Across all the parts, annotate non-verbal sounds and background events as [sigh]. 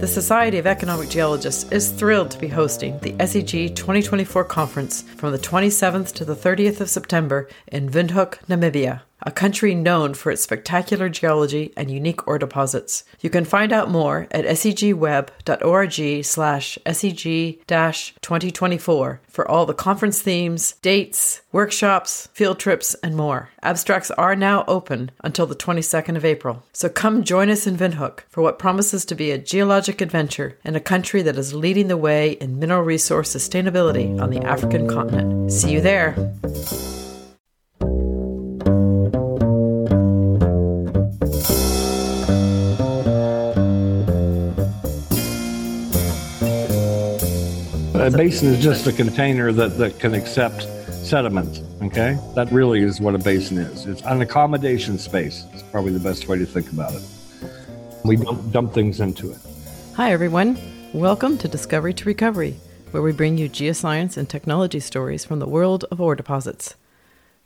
The Society of Economic Geologists is thrilled to be hosting the SEG 2024 conference from the 27th to the 30th of September in Windhoek, Namibia a country known for its spectacular geology and unique ore deposits. You can find out more at segweb.org slash seg-2024 for all the conference themes, dates, workshops, field trips, and more. Abstracts are now open until the 22nd of April. So come join us in Windhoek for what promises to be a geologic adventure in a country that is leading the way in mineral resource sustainability on the African continent. See you there. A basin is just a container that, that can accept sediment. Okay? That really is what a basin is. It's an accommodation space. It's probably the best way to think about it. We dump, dump things into it. Hi, everyone. Welcome to Discovery to Recovery, where we bring you geoscience and technology stories from the world of ore deposits.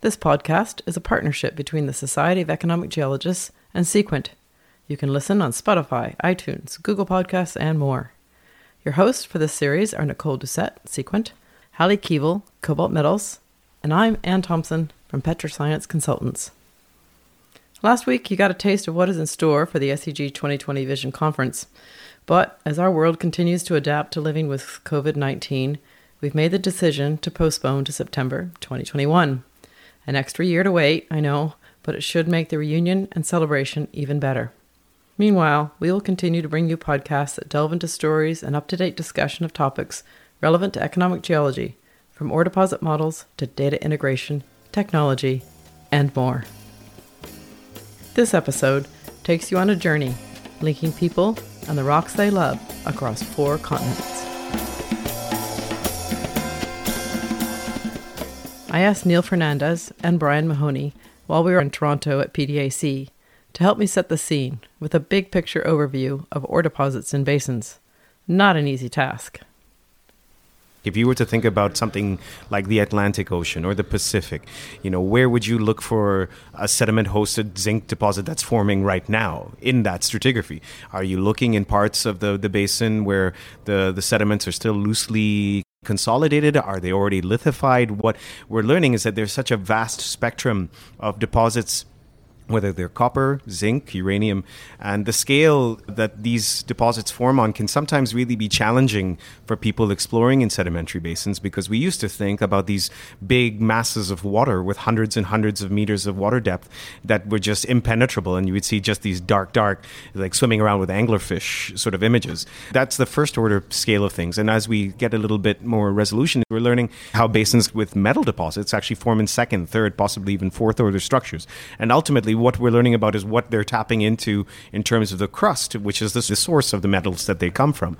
This podcast is a partnership between the Society of Economic Geologists and Seequent. You can listen on Spotify, iTunes, Google Podcasts, and more. Your hosts for this series are Nicole Doucette, Seequent, Halley Keevil, KoBold Metals, and I'm Ann Thompson from Petroscience Consultants. Last week, you got a taste of what is in store for the SEG 2020 Vision Conference. But as our world continues to adapt to living with COVID 19, we've made the decision to postpone to September 2021. An extra year to wait, I know, but it should make the reunion and celebration even better. Meanwhile, we will continue to bring you podcasts that delve into stories and up to date discussion of topics relevant to economic geology, from ore deposit models to data integration, technology, and more. This episode takes you on a journey linking people and the rocks they love across four continents. I asked Neil Fernandez and Brian Mahoney while we were in Toronto at PDAC to help me set the scene with a big picture overview of ore deposits and basins. Not an easy task. If you were to think about something like the Atlantic Ocean or the Pacific, you know, where would you look for a sediment hosted zinc deposit that's forming right now in that stratigraphy? Are you looking in parts of the, the basin where the, the sediments are still loosely consolidated? Are they already lithified? What we're learning is that there's such a vast spectrum of deposits whether they're copper, zinc, uranium, and the scale that these deposits form on can sometimes really be challenging for people exploring in sedimentary basins because we used to think about these big masses of water with hundreds and hundreds of meters of water depth that were just impenetrable and you would see just these dark, dark, like swimming around with anglerfish sort of images. That's the first order scale of things. And as we get a little bit more resolution, we're learning how basins with metal deposits actually form in second, third, possibly even fourth order structures. And ultimately, what we're learning about is what they're tapping into in terms of the crust, which is the source of the metals that they come from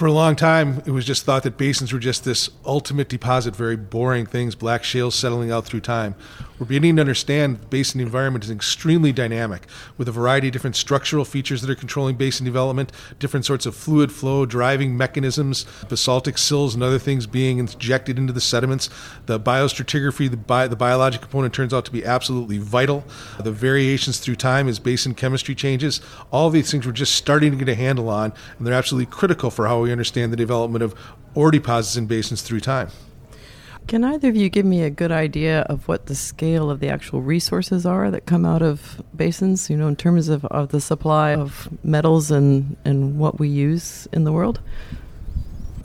for a long time, it was just thought that basins were just this ultimate deposit, very boring things, black shales settling out through time. We're beginning to understand the basin environment is extremely dynamic, with a variety of different structural features that are controlling basin development, different sorts of fluid flow, driving mechanisms, basaltic sills, and other things being injected into the sediments. The biostratigraphy, the, bi- the biologic component, turns out to be absolutely vital. The variations through time as basin chemistry changes, all these things we're just starting to get a handle on, and they're absolutely critical for how we understand the development of ore deposits in basins through time. Can either of you give me a good idea of what the scale of the actual resources are that come out of basins, you know, in terms of, of the supply of metals and, and what we use in the world?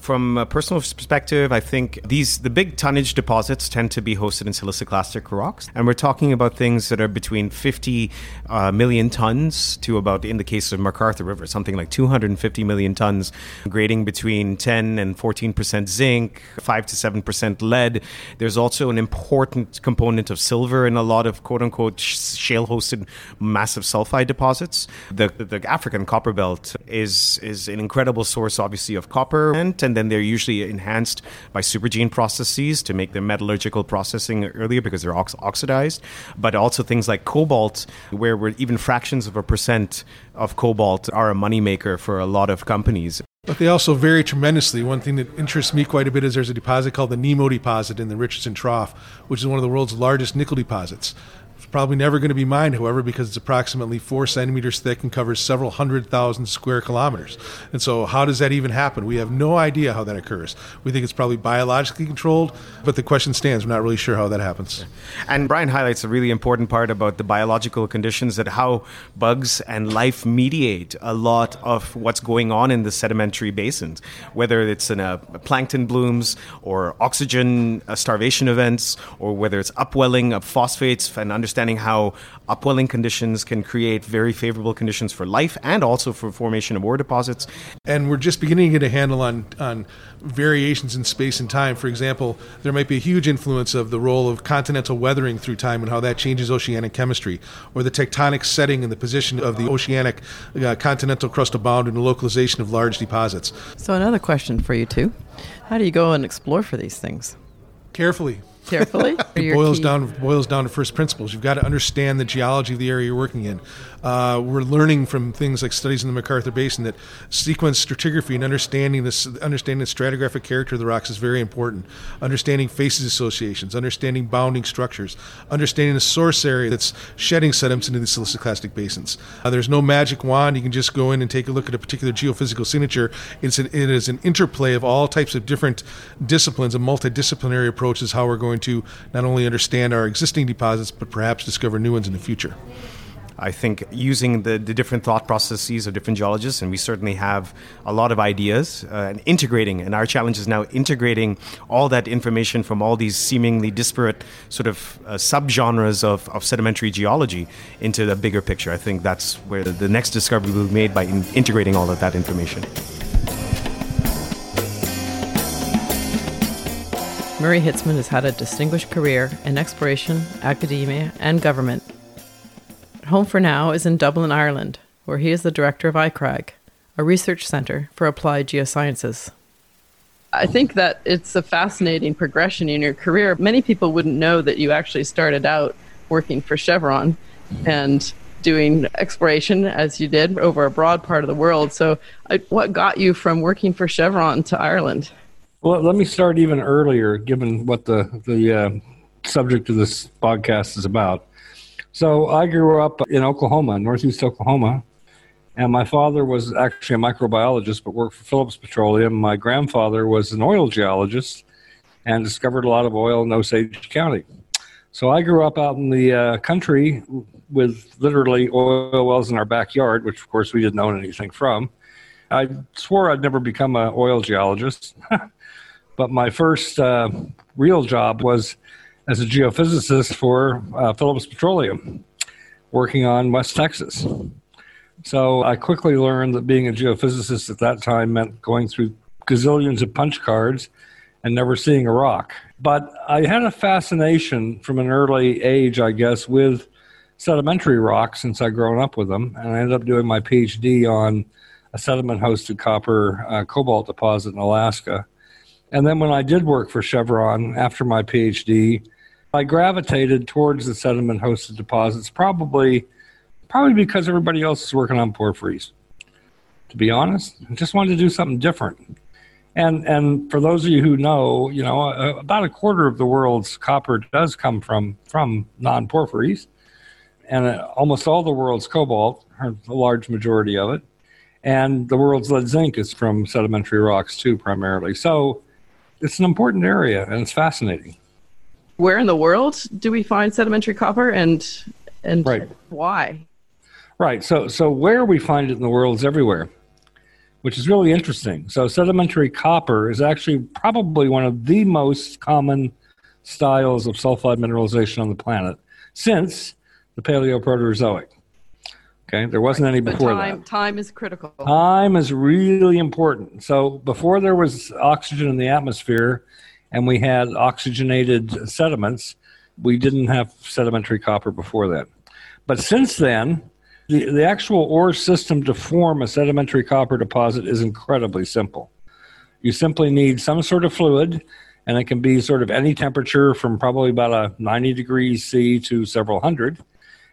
From a personal perspective, I think these the big tonnage deposits tend to be hosted in siliciclastic rocks, and we're talking about things that are between 50 uh, million tons to about, in the case of McArthur River, something like 250 million tons, grading between 10 and 14 percent zinc, five to seven percent lead. There's also an important component of silver in a lot of quote unquote shale-hosted massive sulfide deposits. The the African copper belt is is an incredible source, obviously, of copper and then they're usually enhanced by supergene processes to make their metallurgical processing earlier because they're ox- oxidized. But also things like cobalt, where we're even fractions of a percent of cobalt are a moneymaker for a lot of companies. But they also vary tremendously. One thing that interests me quite a bit is there's a deposit called the Nemo deposit in the Richardson Trough, which is one of the world's largest nickel deposits. It's probably never going to be mined, however, because it's approximately four centimeters thick and covers several hundred thousand square kilometers. And so, how does that even happen? We have no idea how that occurs. We think it's probably biologically controlled, but the question stands. We're not really sure how that happens. And Brian highlights a really important part about the biological conditions that how bugs and life mediate a lot of what's going on in the sedimentary basins, whether it's in a plankton blooms or oxygen uh, starvation events, or whether it's upwelling of phosphates and understanding understanding how upwelling conditions can create very favorable conditions for life and also for formation of ore deposits. And we're just beginning to get a handle on, on variations in space and time. For example, there might be a huge influence of the role of continental weathering through time and how that changes oceanic chemistry, or the tectonic setting and the position of the oceanic uh, continental crustal bound and the localization of large deposits. So, another question for you, too. How do you go and explore for these things? Carefully carefully. [laughs] it boils key? down boils down to first principles. You've got to understand the geology of the area you're working in. Uh, we're learning from things like studies in the McArthur Basin that sequence stratigraphy and understanding this, understanding the stratigraphic character of the rocks is very important. Understanding facies associations, understanding bounding structures, understanding the source area that's shedding sediments into the siliciclastic basins. Uh, there's no magic wand. You can just go in and take a look at a particular geophysical signature. It's an, it is an interplay of all types of different disciplines, a multidisciplinary approach is how we're going to not only understand our existing deposits, but perhaps discover new ones in the future. I think using the, the different thought processes of different geologists, and we certainly have a lot of ideas, uh, and integrating, and our challenge is now integrating all that information from all these seemingly disparate sort of uh, subgenres of, of sedimentary geology into the bigger picture. I think that's where the, next discovery will be made by in integrating all of that information. Murray Hitzman has had a distinguished career in exploration, academia, and government home for now is in Dublin, Ireland, where he is the director of ICRAG, a research center for applied geosciences. I think that it's a fascinating progression in your career. Many people wouldn't know that you actually started out working for Chevron and doing exploration as you did over a broad part of the world. So, what got you from working for Chevron to Ireland? Well, let me start even earlier, given what the the uh, subject of this podcast is about. So I grew up in Oklahoma, northeast Oklahoma, and my father was actually a microbiologist but worked for Phillips Petroleum. My grandfather was an oil geologist and discovered a lot of oil in Osage County. So I grew up out in the uh, country with literally oil wells in our backyard, which of course we didn't own anything from. I swore I'd never become an oil geologist, [laughs] but my first uh, real job was as a geophysicist for uh, Phillips Petroleum, working on West Texas. So I quickly learned that being a geophysicist at that time meant going through gazillions of punch cards and never seeing a rock. But I had a fascination from an early age, I guess, with sedimentary rocks since I'd grown up with them. And I ended up doing my PhD on a sediment hosted copper uh, cobalt deposit in Alaska. And then when I did work for Chevron after my PhD, I gravitated towards the sediment hosted deposits probably probably because everybody else is working on porphyries. To be honest, I just wanted to do something different. And and for those of you who know, you know, uh, about a quarter of the world's copper does come from from non-porphyries, and uh, almost all the world's cobalt, or a large majority of it, and the world's lead zinc is from sedimentary rocks too, primarily. So it's an important area and it's fascinating where in the world do we find sedimentary copper and and right. why? Right. So so where we find it in the world is everywhere, which is really interesting. So sedimentary copper is actually probably one of the most common styles of sulfide mineralization on the planet since the Paleoproterozoic. Okay, there wasn't any before time, that. Time is critical. Time is really important. So before there was oxygen in the atmosphere, and we had oxygenated sediments. We didn't have sedimentary copper before that. But since then, the, the actual ore system to form a sedimentary copper deposit is incredibly simple. You simply need some sort of fluid, and it can be sort of any temperature from probably about a 90 degrees C to several hundred.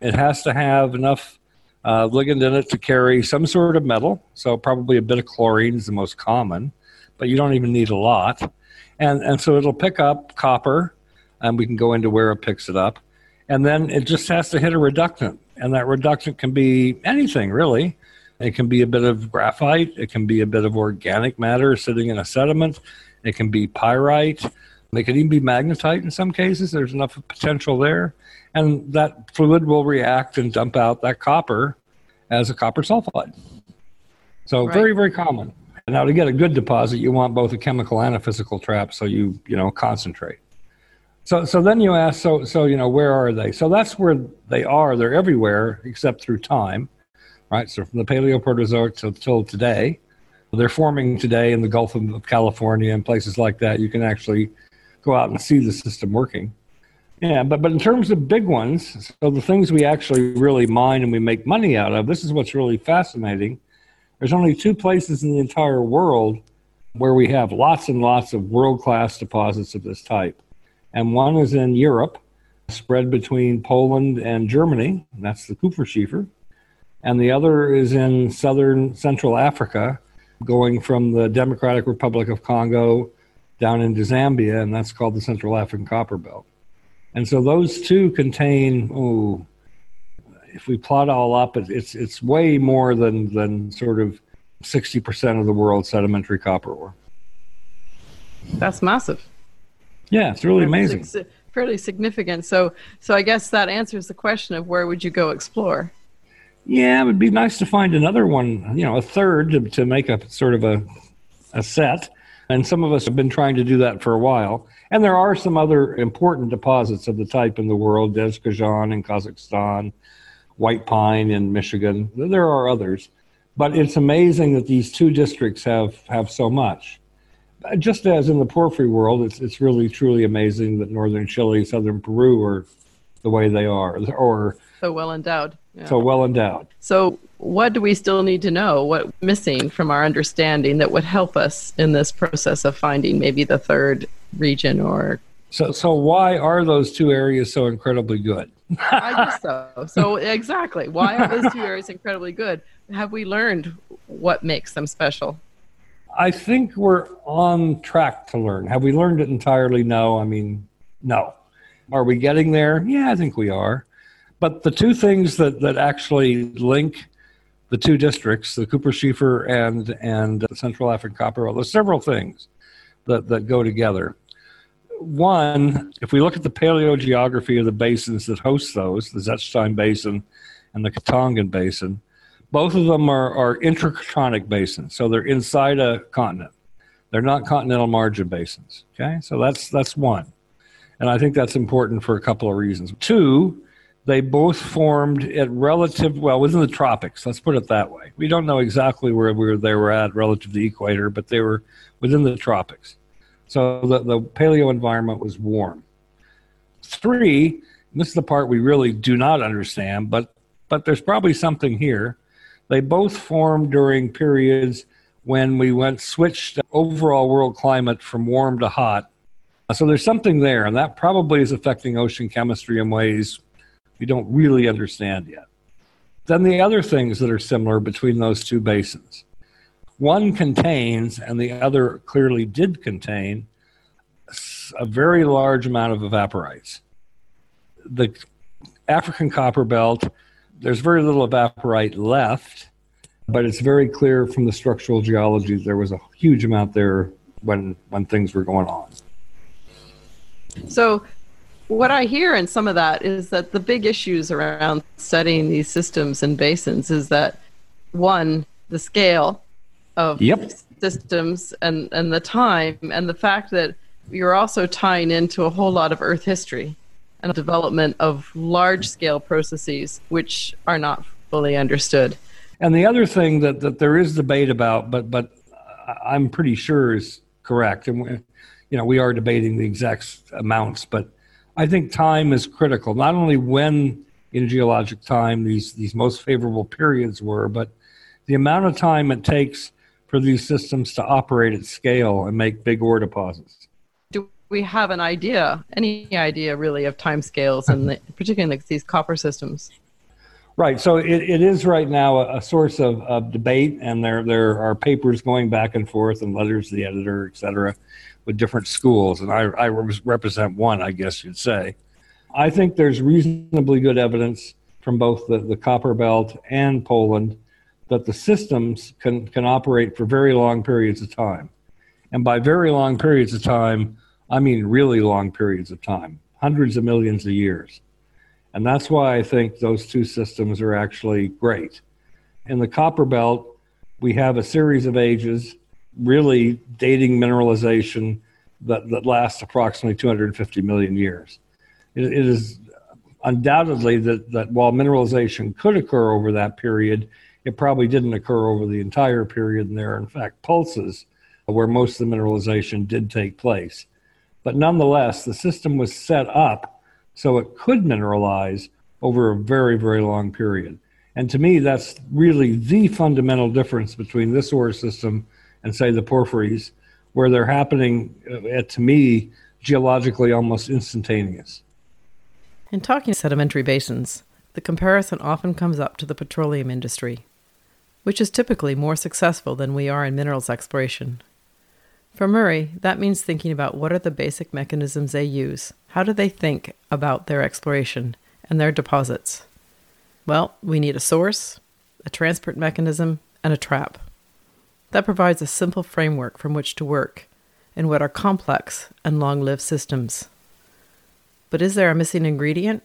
It has to have enough uh, ligand in it to carry some sort of metal, so probably a bit of chlorine is the most common, but you don't even need a lot and and so it'll pick up copper, and we can go into where it picks it up, And then it just has to hit a reductant. And that reductant can be anything, really. It can be a bit of graphite, it can be a bit of organic matter sitting in a sediment, it can be pyrite, it can even be magnetite in some cases. There's enough potential there. And that fluid will react and dump out that copper as a copper sulfide. So right. very, very common. Now to get a good deposit, you want both a chemical and a physical trap, so you you know concentrate. So so then you ask, so so you know where are they? So that's where they are. They're everywhere except through time, right? So from the Paleoproterozoic till, till today, they're forming today in the Gulf of California and places like that. You can actually go out and see the system working. Yeah, but, but in terms of big ones, so the things we actually really mine and we make money out of, this is what's really fascinating. There's only two places in the entire world where we have lots and lots of world class deposits of this type. And one is in Europe, spread between Poland and Germany, and that's the Kupferschiefer. And the other is in southern Central Africa, going from the Democratic Republic of Congo down into Zambia, and that's called the Central African Copper Belt. And so those two contain, oh, if we plot all up, it's it's way more than than sort of sixty percent of the world's sedimentary copper ore. That's massive. Yeah, it's really amazing. fairly significant. So so I guess that answers the question of where would you go explore? Yeah, it would be nice to find another one, you know, a third to, to make a sort of a a set. And some of us have been trying to do that for a while. And there are some other important deposits of the type in the world, Dzhezkazgan in Kazakhstan, White Pine in Michigan. There are others. But it's amazing that these two districts have, have so much. Just as in the porphyry world, it's, it's really truly amazing that northern Chile, southern Peru are the way they are, or so well endowed. Yeah. So well endowed. So, what do we still need to know? What missing from our understanding that would help us in this process of finding maybe the third region or? So, so why are those two areas so incredibly good? [laughs] I guess so. So, exactly. Why are those two areas incredibly good? Have we learned what makes them special? I think we're on track to learn. Have we learned it entirely? No. I mean, no. Are we getting there? Yeah, I think we are. But the two things that, that actually link the two districts, the Kupferschiefer and and the Central African Copper, there's several things that, that go together. One, if we look at the paleogeography of the basins that host those, the Zechstein Basin and the Katangan Basin, both of them are, are basins, so they're inside a continent. They're not continental margin basins. Okay, so that's that's one, and I think that's important for a couple of reasons. Two, they both formed at relative, well, within the tropics. Let's put it that way. We don't know exactly where, where they were at relative to the equator, but they were within the tropics. So the, the paleo environment was warm. Three, this is the part we really do not understand, but, but there's probably something here. They both formed during periods when we went switched overall world climate from warm to hot. So there's something there, and that probably is affecting ocean chemistry in ways we don't really understand yet. Then the other things that are similar between those two basins. One contains, and the other clearly did contain, a very large amount of evaporites. The African copper belt, there's very little evaporite left, but it's very clear from the structural geology there was a huge amount there when when things were going on. So what I hear in some of that is that the big issues around studying these systems and basins is that one, the scale of yep. systems and, and the time, and the fact that you're also tying into a whole lot of Earth history and development of large scale processes which are not fully understood. And the other thing that, that there is debate about, but but I'm pretty sure is correct, and we, you know we are debating the exact amounts, but I think time is critical, not only when in geologic time these, these most favorable periods were, but the amount of time it takes for these systems to operate at scale and make big ore deposits. Do we have an idea, any idea really, of time scales, and [laughs] particularly in these copper systems? Right. So it, it is right now a, a source of, of debate, and there there are papers going back and forth and letters to the editor, et cetera, with different schools, and I, I represent one, I guess you'd say. I think there's reasonably good evidence from both the, the copper belt and Poland that the systems can, can operate for very long periods of time. And by very long periods of time, I mean really long periods of time, hundreds of millions of years. And that's why I think those two systems are actually great. In the copper belt, we have a series of ages, really dating mineralization that, that lasts approximately 250 million years. it, it is undoubtedly that, that while mineralization could occur over that period, it probably didn't occur over the entire period. And there are, in fact, pulses where most of the mineralization did take place. But nonetheless, the system was set up so it could mineralize over a very, very long period. And to me, that's really the fundamental difference between this ore system and, say, the porphyries, where they're happening, uh, to me, geologically almost instantaneous. In talking sedimentary basins, the comparison often comes up to the petroleum industry, which is typically more successful than we are in minerals exploration. For Murray, that means thinking about what are the basic mechanisms they use, how do they think about their exploration and their deposits. Well, we need a source, a transport mechanism, and a trap. That provides a simple framework from which to work in what are complex and long lived systems. But is there a missing ingredient?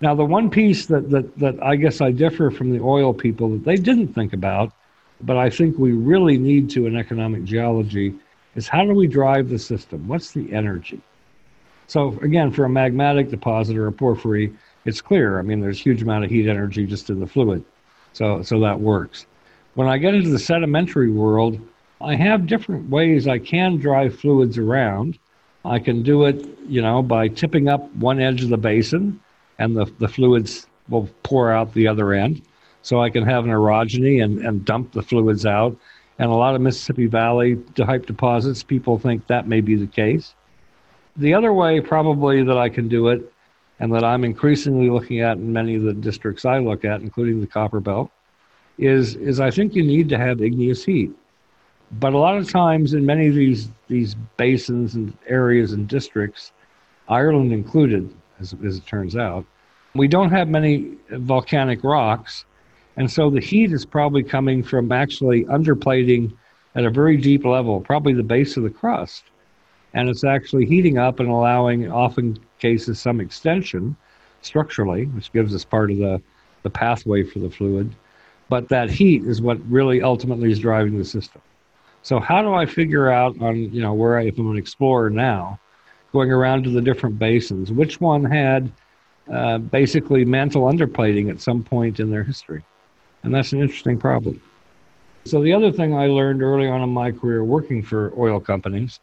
Now, the one piece that, that, that I guess I differ from the oil people that they didn't think about, but I think we really need to in economic geology, is how do we drive the system? What's the energy? So, again, for a magmatic deposit or a porphyry, it's clear. I mean, there's a huge amount of heat energy just in the fluid. So, so that works. When I get into the sedimentary world, I have different ways I can drive fluids around. I can do it, you know, by tipping up one edge of the basin and the, the fluids will pour out the other end. So I can have an orogeny and, and dump the fluids out. And a lot of Mississippi Valley type deposits, people think that may be the case. The other way, probably, that I can do it, and that I'm increasingly looking at in many of the districts I look at, including the Copper Belt, is, is I think you need to have igneous heat. But a lot of times in many of these these basins and areas and districts, Ireland included, as, as it turns out, we don't have many volcanic rocks, and so the heat is probably coming from actually underplating at a very deep level, probably the base of the crust, and it's actually heating up and allowing, often cases, some extension structurally, which gives us part of the the pathway for the fluid. But that heat is what really ultimately is driving the system. So how do I figure out on you know where I, if I'm an explorer now, going around to the different basins, which one had uh, basically mantle underplating at some point in their history, and that's an interesting problem. So the other thing I learned early on in my career working for oil companies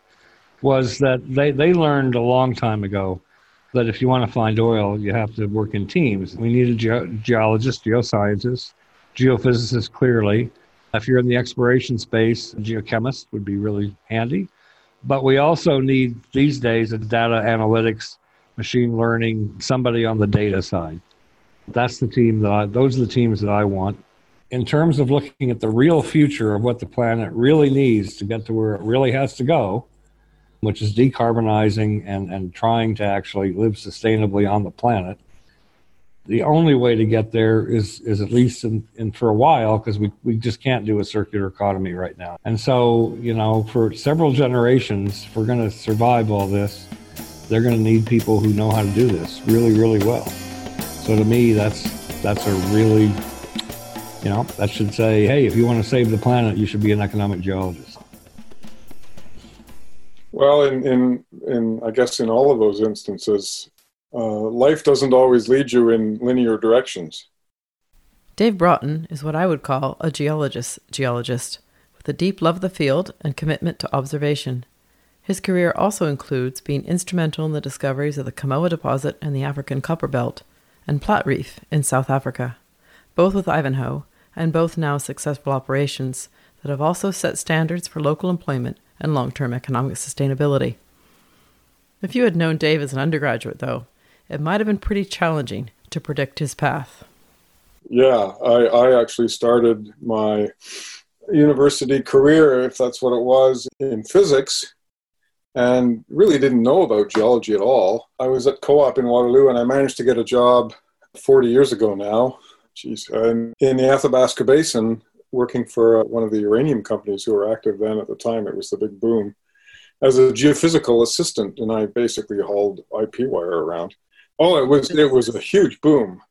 was that they, they learned a long time ago that if you want to find oil, you have to work in teams. We need a ge- geologist, geoscientist, geophysicist, clearly, if you're in the exploration space, a geochemist would be really handy. But we also need these days a data analytics, machine learning, somebody on the data side. That's the team that I, those are the teams that I want. In terms of looking at the real future of what the planet really needs to get to where it really has to go, which is decarbonizing and, and trying to actually live sustainably on the planet, the only way to get there is is at least in, in for a while because we, we just can't do a circular economy right now and so you know for several generations if we're going to survive all this they're going to need people who know how to do this really really well so to me that's that's a really you know that should say hey if you want to save the planet you should be an economic geologist well in in, in i guess in all of those instances uh, life doesn't always lead you in linear directions. Dave Broughton is what I would call a geologist geologist with a deep love of the field and commitment to observation. His career also includes being instrumental in the discoveries of the Kamoa deposit in the African Copper Belt and Platreef in South Africa, both with Ivanhoe and both now successful operations that have also set standards for local employment and long term economic sustainability. If you had known Dave as an undergraduate, though, it might have been pretty challenging to predict his path. Yeah, I, I actually started my university career, if that's what it was, in physics. And really didn't know about geology at all. I was at co-op in Waterloo, and I managed to get a job 40 years ago now. Jeez, in the Athabasca Basin, working for one of the uranium companies who were active then at the time. It was the big boom as a geophysical assistant, and I basically hauled IP wire around. Oh, it was it was a huge boom.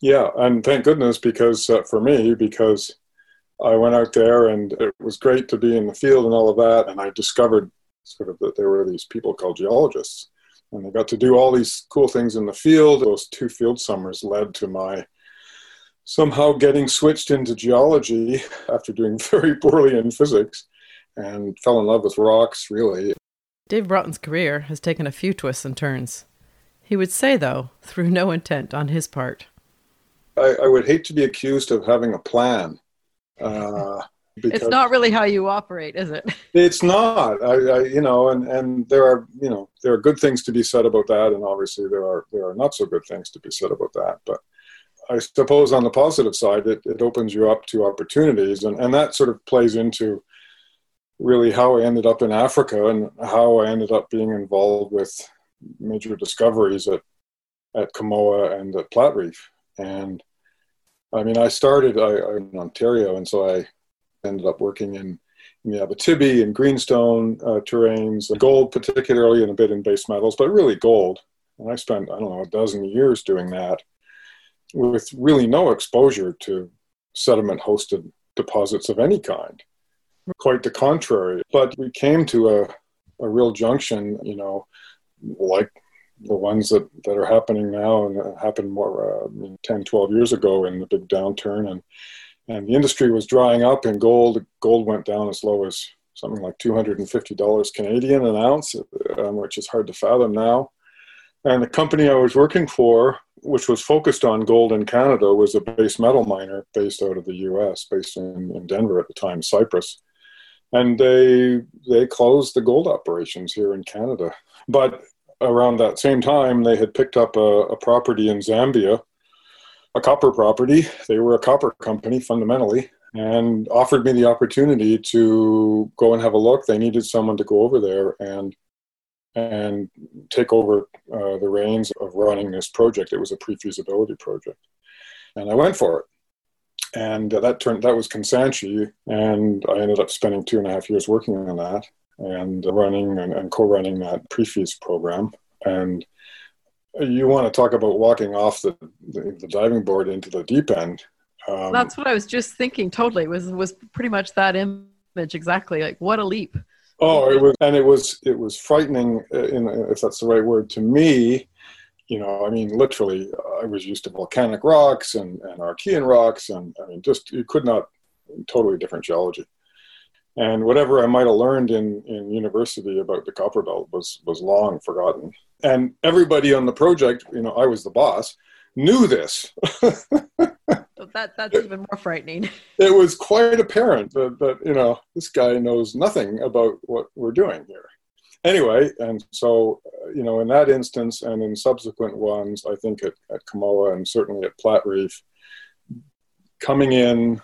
Yeah, and thank goodness because uh, for me because I went out there and it was great to be in the field and all of that, and I discovered sort of that there were these people called geologists, and they got to do all these cool things in the field. Those two field summers led to my somehow getting switched into geology [laughs] after doing [laughs] very poorly in physics and fell in love with rocks, really. Dave Broughton's career has taken a few twists and turns. He would say, though, through no intent on his part. I, I would hate to be accused of having a plan. Uh, [laughs] it's not really how you operate, is it? [laughs] It's not. I, I, you know, and, and there are, you know, there are good things to be said about that, and obviously there are there are not so good things to be said about that. But I suppose on the positive side, it, it opens you up to opportunities, and, and that sort of plays into really how I ended up in Africa and how I ended up being involved with major discoveries at at Kamoa and at Platreef. And I mean, I started I, I, in Ontario, and so I ended up working in, in the Abitibi and greenstone uh, terrains, gold particularly, and a bit in base metals, but really gold. And I spent I don't know a dozen years doing that, with really no exposure to sediment-hosted deposits of any kind quite the contrary. But we came to a, a real junction, you know, like the ones that, that are happening now and happened more uh, 10, 12 years ago in the big downturn. And, and the industry was drying up and gold, gold went down as low as something like $250 Canadian an ounce, um, which is hard to fathom now. And the company I was working for, which was focused on gold in Canada, was a base metal miner based out of the US, based in, in Denver at the time, Cyprus and they they closed the gold operations here in Canada. But around that same time, they had picked up a, a property in Zambia, a copper property. They were a copper company fundamentally, and offered me the opportunity to go and have a look. They needed someone to go over there and and take over uh, the reins of running this project. It was a pre-feasibility project, and I went for it and that turned that was Kansanshi, and I ended up spending two and a half years working on that and running and, and co-running that pre-fees program. And you want to talk about walking off the, the, the diving board into the deep end. Um, That's what I was just thinking. Totally was was pretty much that image exactly. Like what a leap. Oh, it was, and it was it was frightening, uh, in, if that's the right word, to me you know, I mean, literally, I was used to volcanic rocks and, and Archean rocks, and I mean, just you could not totally different geology. And whatever I might have learned in, in university about the copper belt was was long forgotten. And everybody on the project, you know, I was the boss, knew this. [laughs] that that's even more frightening. It was quite apparent that, that you know this guy knows nothing about what we're doing here anyway, and so, uh, you know, in that instance and in subsequent ones, I think at, at Kamoa and certainly at Platreef, coming in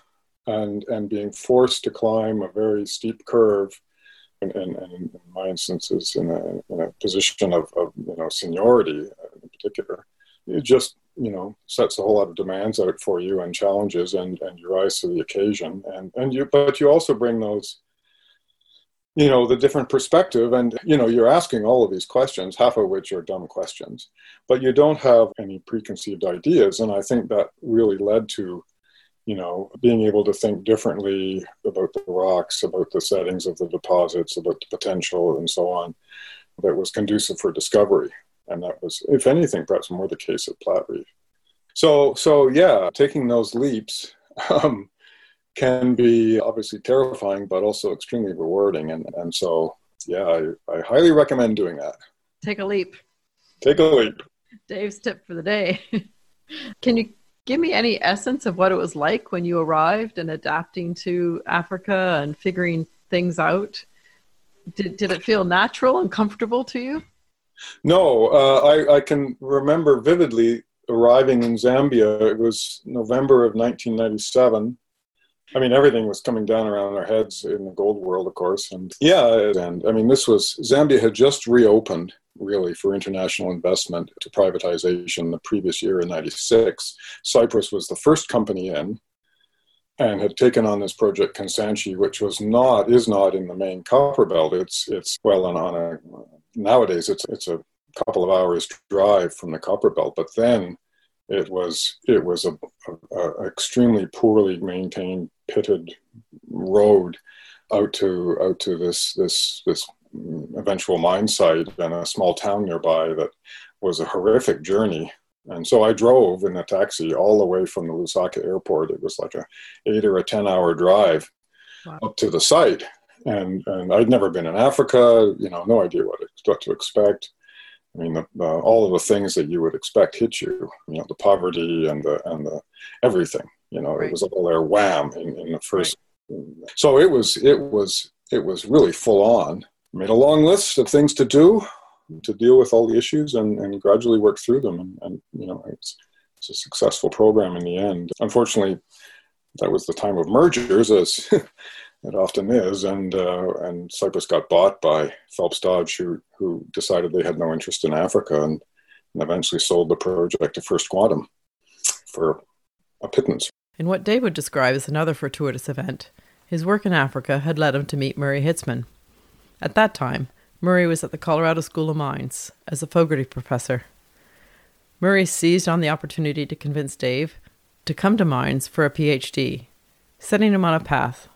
and, and being forced to climb a very steep curve, and, in my instances, in a, in a position of, of, you know, seniority uh, in particular, it just, you know, sets a whole lot of demands out for you and challenges and, and you rise to the occasion. And, and you, but you also bring those, you know the different perspective. And you know you're asking all of these questions half of which are dumb questions. But you don't have any preconceived ideas. And i think that really led to you know being able to think differently about the rocks about the settings of the deposits about the potential and so on that was conducive for discovery and that was if anything perhaps more the case at Platreef. so so yeah taking those leaps um, can be obviously terrifying, but also extremely rewarding. And, and so, yeah, I, I highly recommend doing that. Take a leap. Take a leap. Dave's tip for the day. [laughs] Can you give me any essence of what it was like when you arrived and adapting to Africa and figuring things out? Did, did it feel natural and comfortable to you? No, uh, I, I can remember vividly arriving in Zambia. It was November of 1997 I mean, everything was coming down around our heads in the gold world, of course. And yeah, and I mean, this was Zambia had just reopened really for international investment to privatization the previous year in 96. Cyprus was the first company in and had taken on this project Kansanshi, which was not, is not in the main copper belt. It's, it's well on, on a, nowadays it's, it's a couple of hours drive from the copper belt, but then it was it was a, a, a, extremely poorly maintained pitted road out to out to this this this eventual mine site and a small town nearby that was a horrific journey and so I drove in a taxi all the way from the Lusaka airport. It was like a eight or a ten hour drive wow. up to the site. And and I'd never been in Africa, you know, no idea what, what to expect. I mean, the, uh, all of the things that you would expect hit you. You know, the poverty and the and the everything. You know, right. it was all there, wham, in, in the first. Right. So it was it was it was really full on. Made a long list of things to do to deal with all the issues and, and gradually work through them. And, and you know, it's, it's a successful program in the end. Unfortunately, that was the time of mergers, as [laughs] it often is, and uh, and Cyprus got bought by Phelps Dodge, who who decided they had no interest in Africa, and, and eventually sold the project to First Quantum for a pittance. In what Dave would describe as another fortuitous event, his work in Africa had led him to meet Murray Hitzman. At that time, Murray was at the Colorado School of Mines as a Fogarty professor. Murray seized on the opportunity to convince Dave to come to mines for a PhD, setting him on a path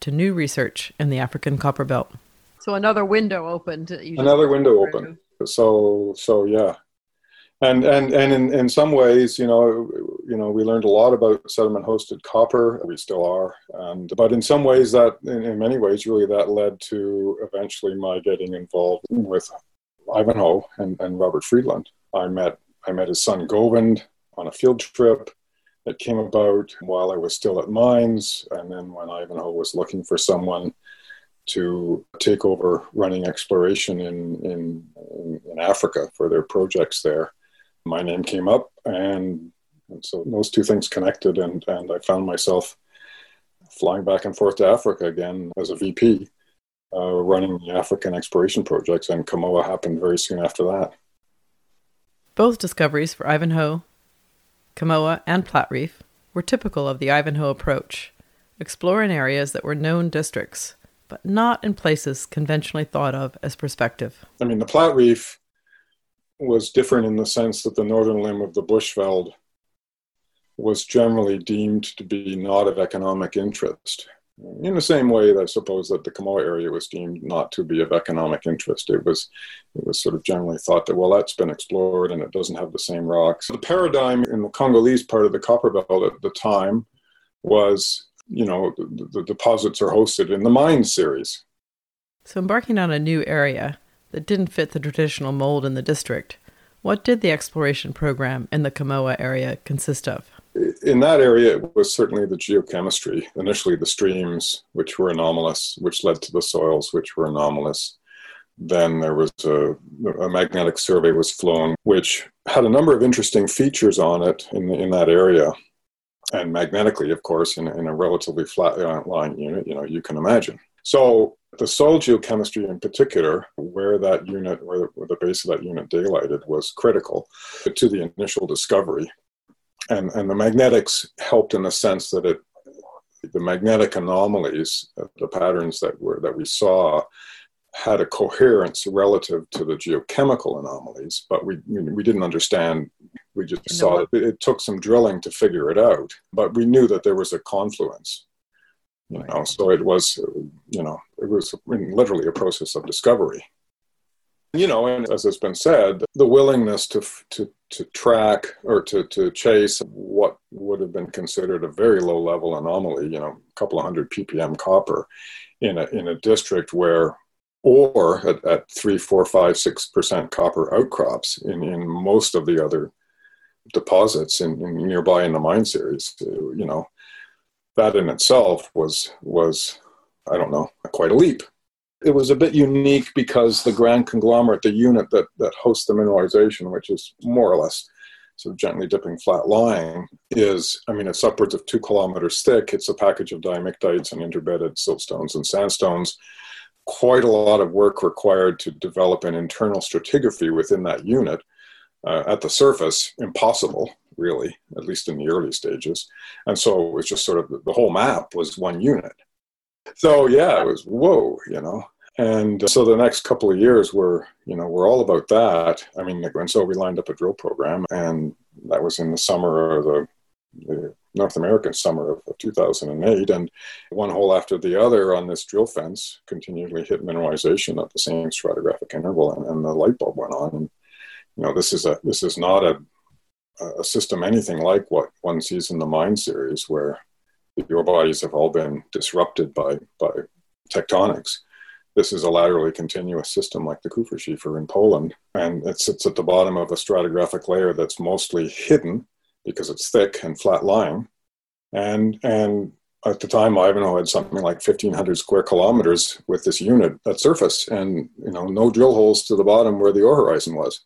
to new research in the African copper belt. So another window opened. Another window opened. So so yeah, and and and in, in some ways, you know, you know, we learned a lot about sediment-hosted copper. We still are, and but in some ways, that in, in many ways, really, that led to eventually my getting involved with Ivanhoe and, and Robert Friedland. I met I met his son Govind on a field trip that came about while I was still at mines, and then when Ivanhoe was looking for someone to take over running exploration in, in, in Africa for their projects there my name came up, and, and so those two things connected, and, and I found myself flying back and forth to Africa again as a VP, uh, running the African exploration projects, and Kamoa happened very soon after that. Both discoveries for Ivanhoe, Kamoa, and Platreef were typical of the Ivanhoe approach, exploring areas that were known districts, but not in places conventionally thought of as prospective. I mean, the Platreef was different in the sense that the northern limb of the Bushveld was generally deemed to be not of economic interest. In the same way that I suppose that the Kamoa area was deemed not to be of economic interest. It was it was sort of generally thought that well that's been explored and it doesn't have the same rocks. The paradigm in the Congolese part of the copper belt at the time was you know the, the deposits are hosted in the mine series. So embarking on a new area, that didn't fit the traditional mold in the district. What did the exploration program in the Kamoa area consist of? In that area, it was certainly the geochemistry. Initially, the streams, which were anomalous, which led to the soils, which were anomalous. Then there was a, a magnetic survey was flown, which had a number of interesting features on it in, in that area and magnetically, of course, in, in a relatively flat uh, line unit, you know, you can imagine. So the soil geochemistry in particular, where that unit, where, where the base of that unit daylighted, was critical to the initial discovery. And, and the magnetics helped in the sense that it, the magnetic anomalies, uh, the patterns that were that we saw, had a coherence relative to the geochemical anomalies, but we we didn't understand. We just saw it. It took some drilling to figure it out, but we knew that there was a confluence you know so it was you know it was literally a process of discovery. You know and as has been said the willingness to to to track or to to chase what would have been considered a very low level anomaly you know a couple of hundred ppm copper in a in a district where or at, at three four five six percent copper outcrops in in most of the other deposits in, in nearby in the mine series you know that in itself was was I don't know quite a leap. It was a bit unique because the grand conglomerate, the unit that that hosts the mineralization, which is more or less sort of gently dipping flat lying is, I mean, it's upwards of two kilometers thick. It's a package of diamictites and interbedded siltstones and sandstones. Quite a lot of work required to develop an internal stratigraphy within that unit. Uh, at the surface, impossible, really, at least in the early stages. And so it was just sort of the whole map was one unit. So yeah, it was whoa, you know. And so the next couple of years were, you know, were all about that. I mean, and so we lined up a drill program, and that was in the summer of the, the North American summer of, of 2008. And one hole after the other on this drill fence continually hit mineralization at the same stratigraphic interval, and, and the light bulb went on. And you know, this is a this is not a a system anything like what one sees in the mine series, where your bodies have all been disrupted by by tectonics this is a laterally continuous system like the Kupferschiefer in Poland, and it sits at the bottom of a stratigraphic layer that's mostly hidden because it's thick and flat lying. And, and at the time, Ivanhoe had something like 1,500 square kilometers with this unit at surface, and you know, no drill holes to the bottom where the ore horizon was.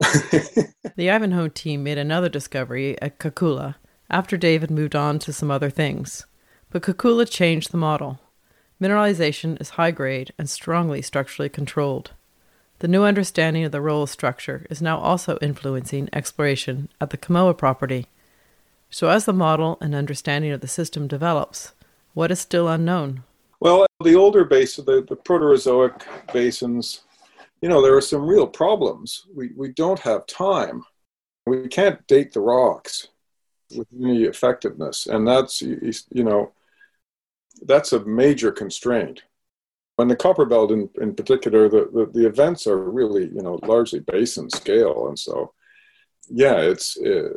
The Ivanhoe team made another discovery at Kakula after David moved on to some other things, but Kakula changed the model. Mineralization is high grade and strongly structurally controlled. The new understanding of the role of structure is now also influencing exploration at the Kamoa property. So, as the model and understanding of the system develops, what is still unknown? Well, the older basins, the, the Proterozoic basins, you know, there are some real problems. We, we don't have time. We can't date the rocks with any effectiveness. And that's, you know, that's a major constraint. On the copper belt in, in particular, the, the, the, events are really, you know, largely basin scale. And so, yeah, it's, uh,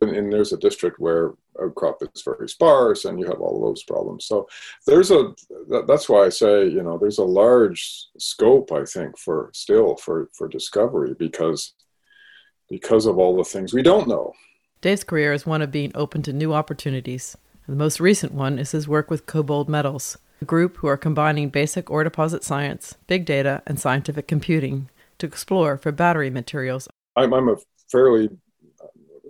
and, and, there's a district where outcrop is very sparse and you have all of those problems. So there's a that's why I say, you know, there's a large scope, I think, for still for, for discovery because, because of all the things we don't know. Dave's career is one of being open to new opportunities. The most recent one is his work with KoBold Metals, a group who are combining basic ore deposit science, big data, and scientific computing to explore for battery materials. I'm, I'm a fairly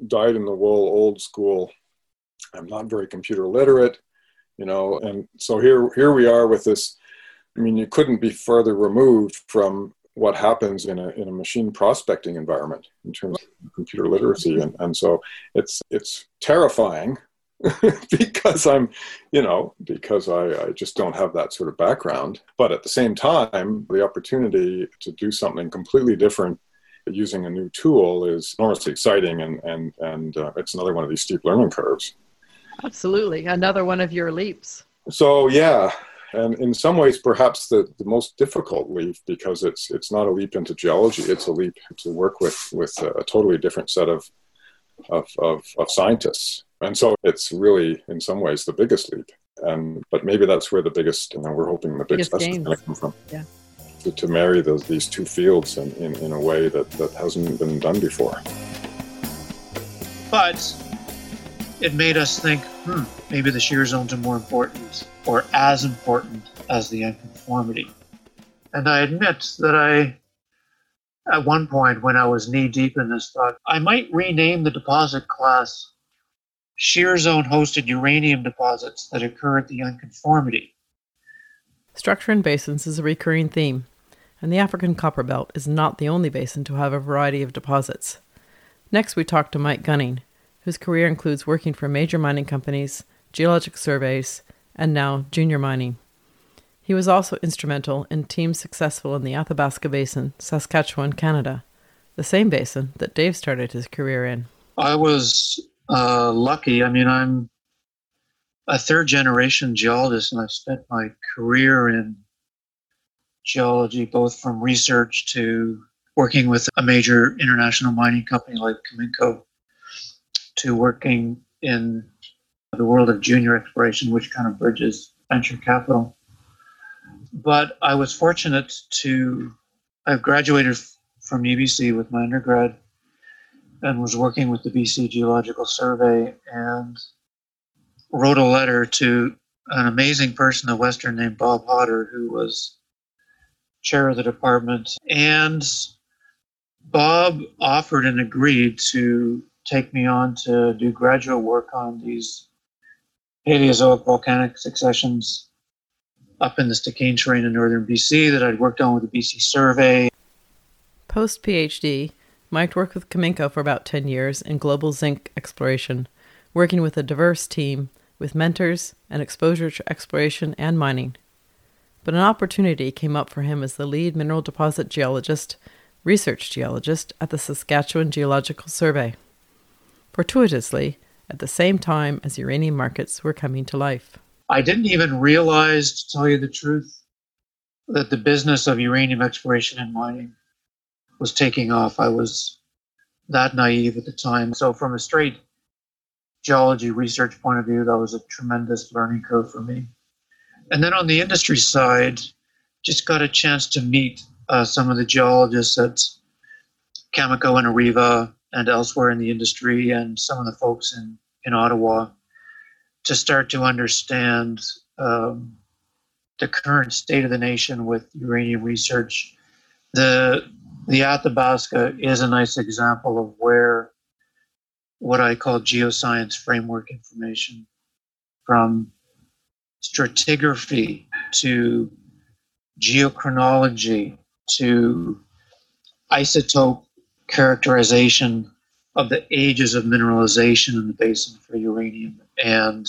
dyed in the wool, old school. I'm not very computer literate, you know, and so here here we are with this. I mean, you couldn't be further removed from what happens in a in a machine prospecting environment in terms of computer literacy, and, and so it's it's terrifying [laughs] because I'm, you know, because I, I, just don't have that sort of background. But at the same time, the opportunity to do something completely different using a new tool is enormously exciting, and and and uh, it's another one of these steep learning curves. Absolutely, another one of your leaps. So yeah, and in some ways, perhaps the, the most difficult leap because it's it's not a leap into geology; it's a leap to work with with a totally different set of of, of, of scientists and so it's really, in some ways, the biggest leap. And but maybe that's where the biggest, you know, we're hoping the biggest, biggest is going to come from. Yeah. To, to marry those, these two fields in, in, in a way that, that hasn't been done before. But it made us think, hmm, maybe the shear zones are more important or as important as the unconformity. And I admit that I, at one point when I was knee deep in this thought, I might rename the deposit class shear zone hosted uranium deposits that occur at the unconformity. Structure in basins is a recurring theme, and the African Copper Belt is not the only basin to have a variety of deposits. Next, we talk to Mike Gunning, whose career includes working for major mining companies, geologic surveys, and now junior mining. He was also instrumental in teams successful in the Athabasca Basin, Saskatchewan, Canada, the same basin that Dave started his career in. I was uh, lucky. I mean, I'm a third generation geologist, and I've spent my career in geology, both from research to working with a major international mining company like Cominco, to working in the world of junior exploration, which kind of bridges venture capital. But I was fortunate to, I've graduated from UBC with my undergrad and was working with the BC Geological Survey and wrote a letter to an amazing person in Western named Bob Hodder, who was chair of the department. And Bob offered and agreed to take me on to do graduate work on these Paleozoic volcanic successions up in the Stikine terrane in northern BC that I'd worked on with the BC Survey. Post PhD, Mike worked with Cominco for about 10 years in global zinc exploration, working with a diverse team with mentors and exposure to exploration and mining. But an opportunity came up for him as the lead mineral deposit geologist, research geologist at the Saskatchewan Geological Survey. Fortuitously, at the same time as uranium markets were coming to life. I didn't even realize, to tell you the truth, that the business of uranium exploration and mining was taking off. I was that naive at the time. So, from a straight geology research point of view, that was a tremendous learning curve for me. And then on the industry side, just got a chance to meet uh, some of the geologists at Cameco and Areva and elsewhere in the industry and some of the folks in, in Ottawa to start to understand um, the current state of the nation with uranium research. The the Athabasca is a nice example of where what I call geoscience framework information from stratigraphy to geochronology to isotope characterization of the ages of mineralization in the basin for uranium. And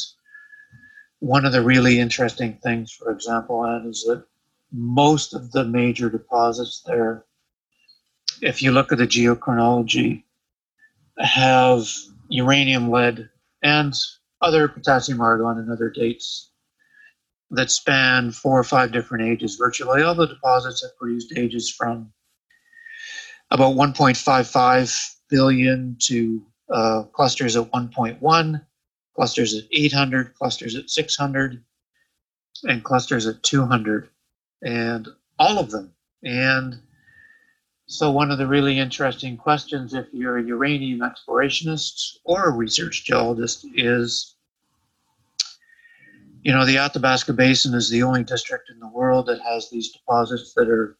one of the really interesting things, for example, Anne, is that most of the major deposits there, if you look at the geochronology, have uranium, lead, and other potassium argon and other dates that span four or five different ages. Virtually all the deposits have produced ages from about 1.55 billion to uh, clusters at 1.1, clusters at 800, clusters at 600, and clusters at 200, and all of them. And so, one of the really interesting questions, if you're a uranium explorationist or a research geologist, is you know, the Athabasca Basin is the only district in the world that has these deposits that are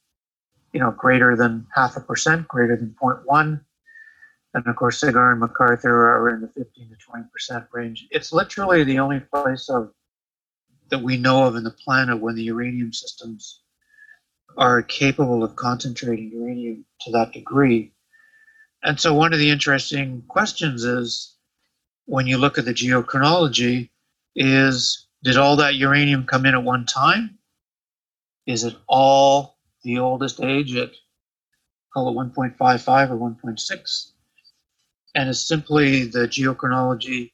you know, greater than half a percent, greater than 0.1. And of course, Cigar and McArthur are in the 15 to 20 percent range. It's literally the only place of that we know of in the planet when the uranium systems are capable of concentrating uranium to that degree. And so, one of the interesting questions is when you look at the geochronology, is did all that uranium come in at one time? Is it all the oldest age at call it 1.55 or 1.6 and it's simply the geochronology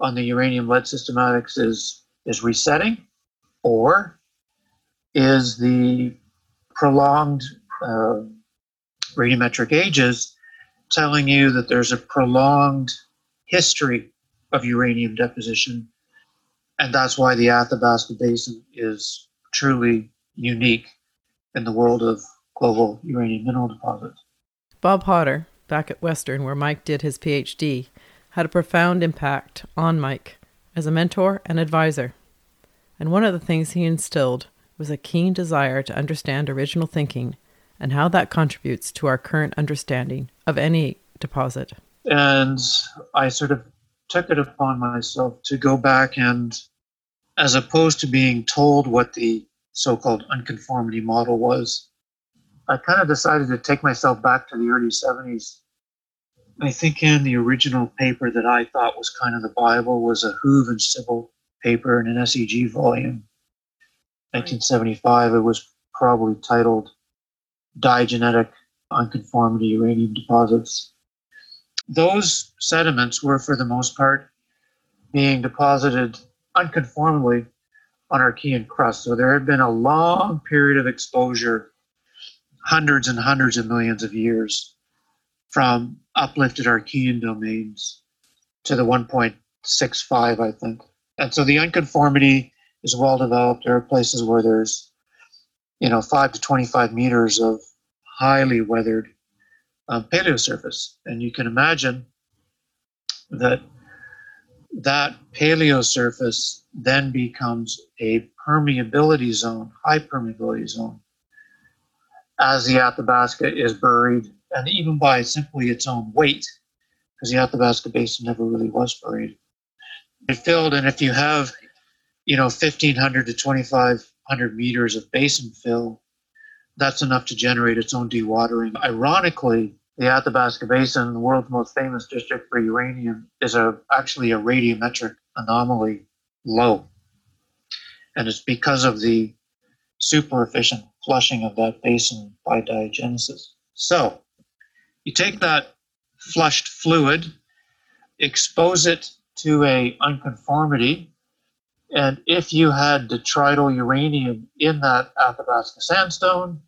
on the uranium lead systematics is is resetting or is the prolonged uh, radiometric ages telling you that there's a prolonged history of uranium deposition. And that's why the athabasca basin is truly unique in the world of global uranium mineral deposits. Bob Hodder, back at Western, where Mike did his PhD, had a profound impact on Mike as a mentor and advisor. And one of the things he instilled was a keen desire to understand original thinking and how that contributes to our current understanding of any deposit. And I sort of took it upon myself to go back and, as opposed to being told what the so-called unconformity model was. I kind of decided to take myself back to the early 70s. I think in the original paper that I thought was kind of the Bible was a Hoeve and Sibbald paper in an SEG volume. 1975, it was probably titled Diagenetic Unconformity Uranium Deposits. Those sediments were, for the most part, being deposited unconformably on Archean crust. So there had been a long period of exposure, hundreds and hundreds of millions of years, from uplifted Archean domains to the 1.65, I think. And so the unconformity is well developed. There are places where there's, you know, five to 25 meters of highly weathered um, paleosurface. And you can imagine that that paleosurface then becomes a permeability zone, high permeability zone, as the Athabasca is buried and even by simply its own weight, because the Athabasca Basin never really was buried. It filled, and if you have, you know, 1,500 to 2,500 meters of basin fill, that's enough to generate its own dewatering. Ironically, the Athabasca Basin, the world's most famous district for uranium, is a actually a radiometric anomaly low. And it's because of the super efficient flushing of that basin by diagenesis. So you take that flushed fluid, expose it to a unconformity, and if you had detrital uranium in that Athabasca sandstone,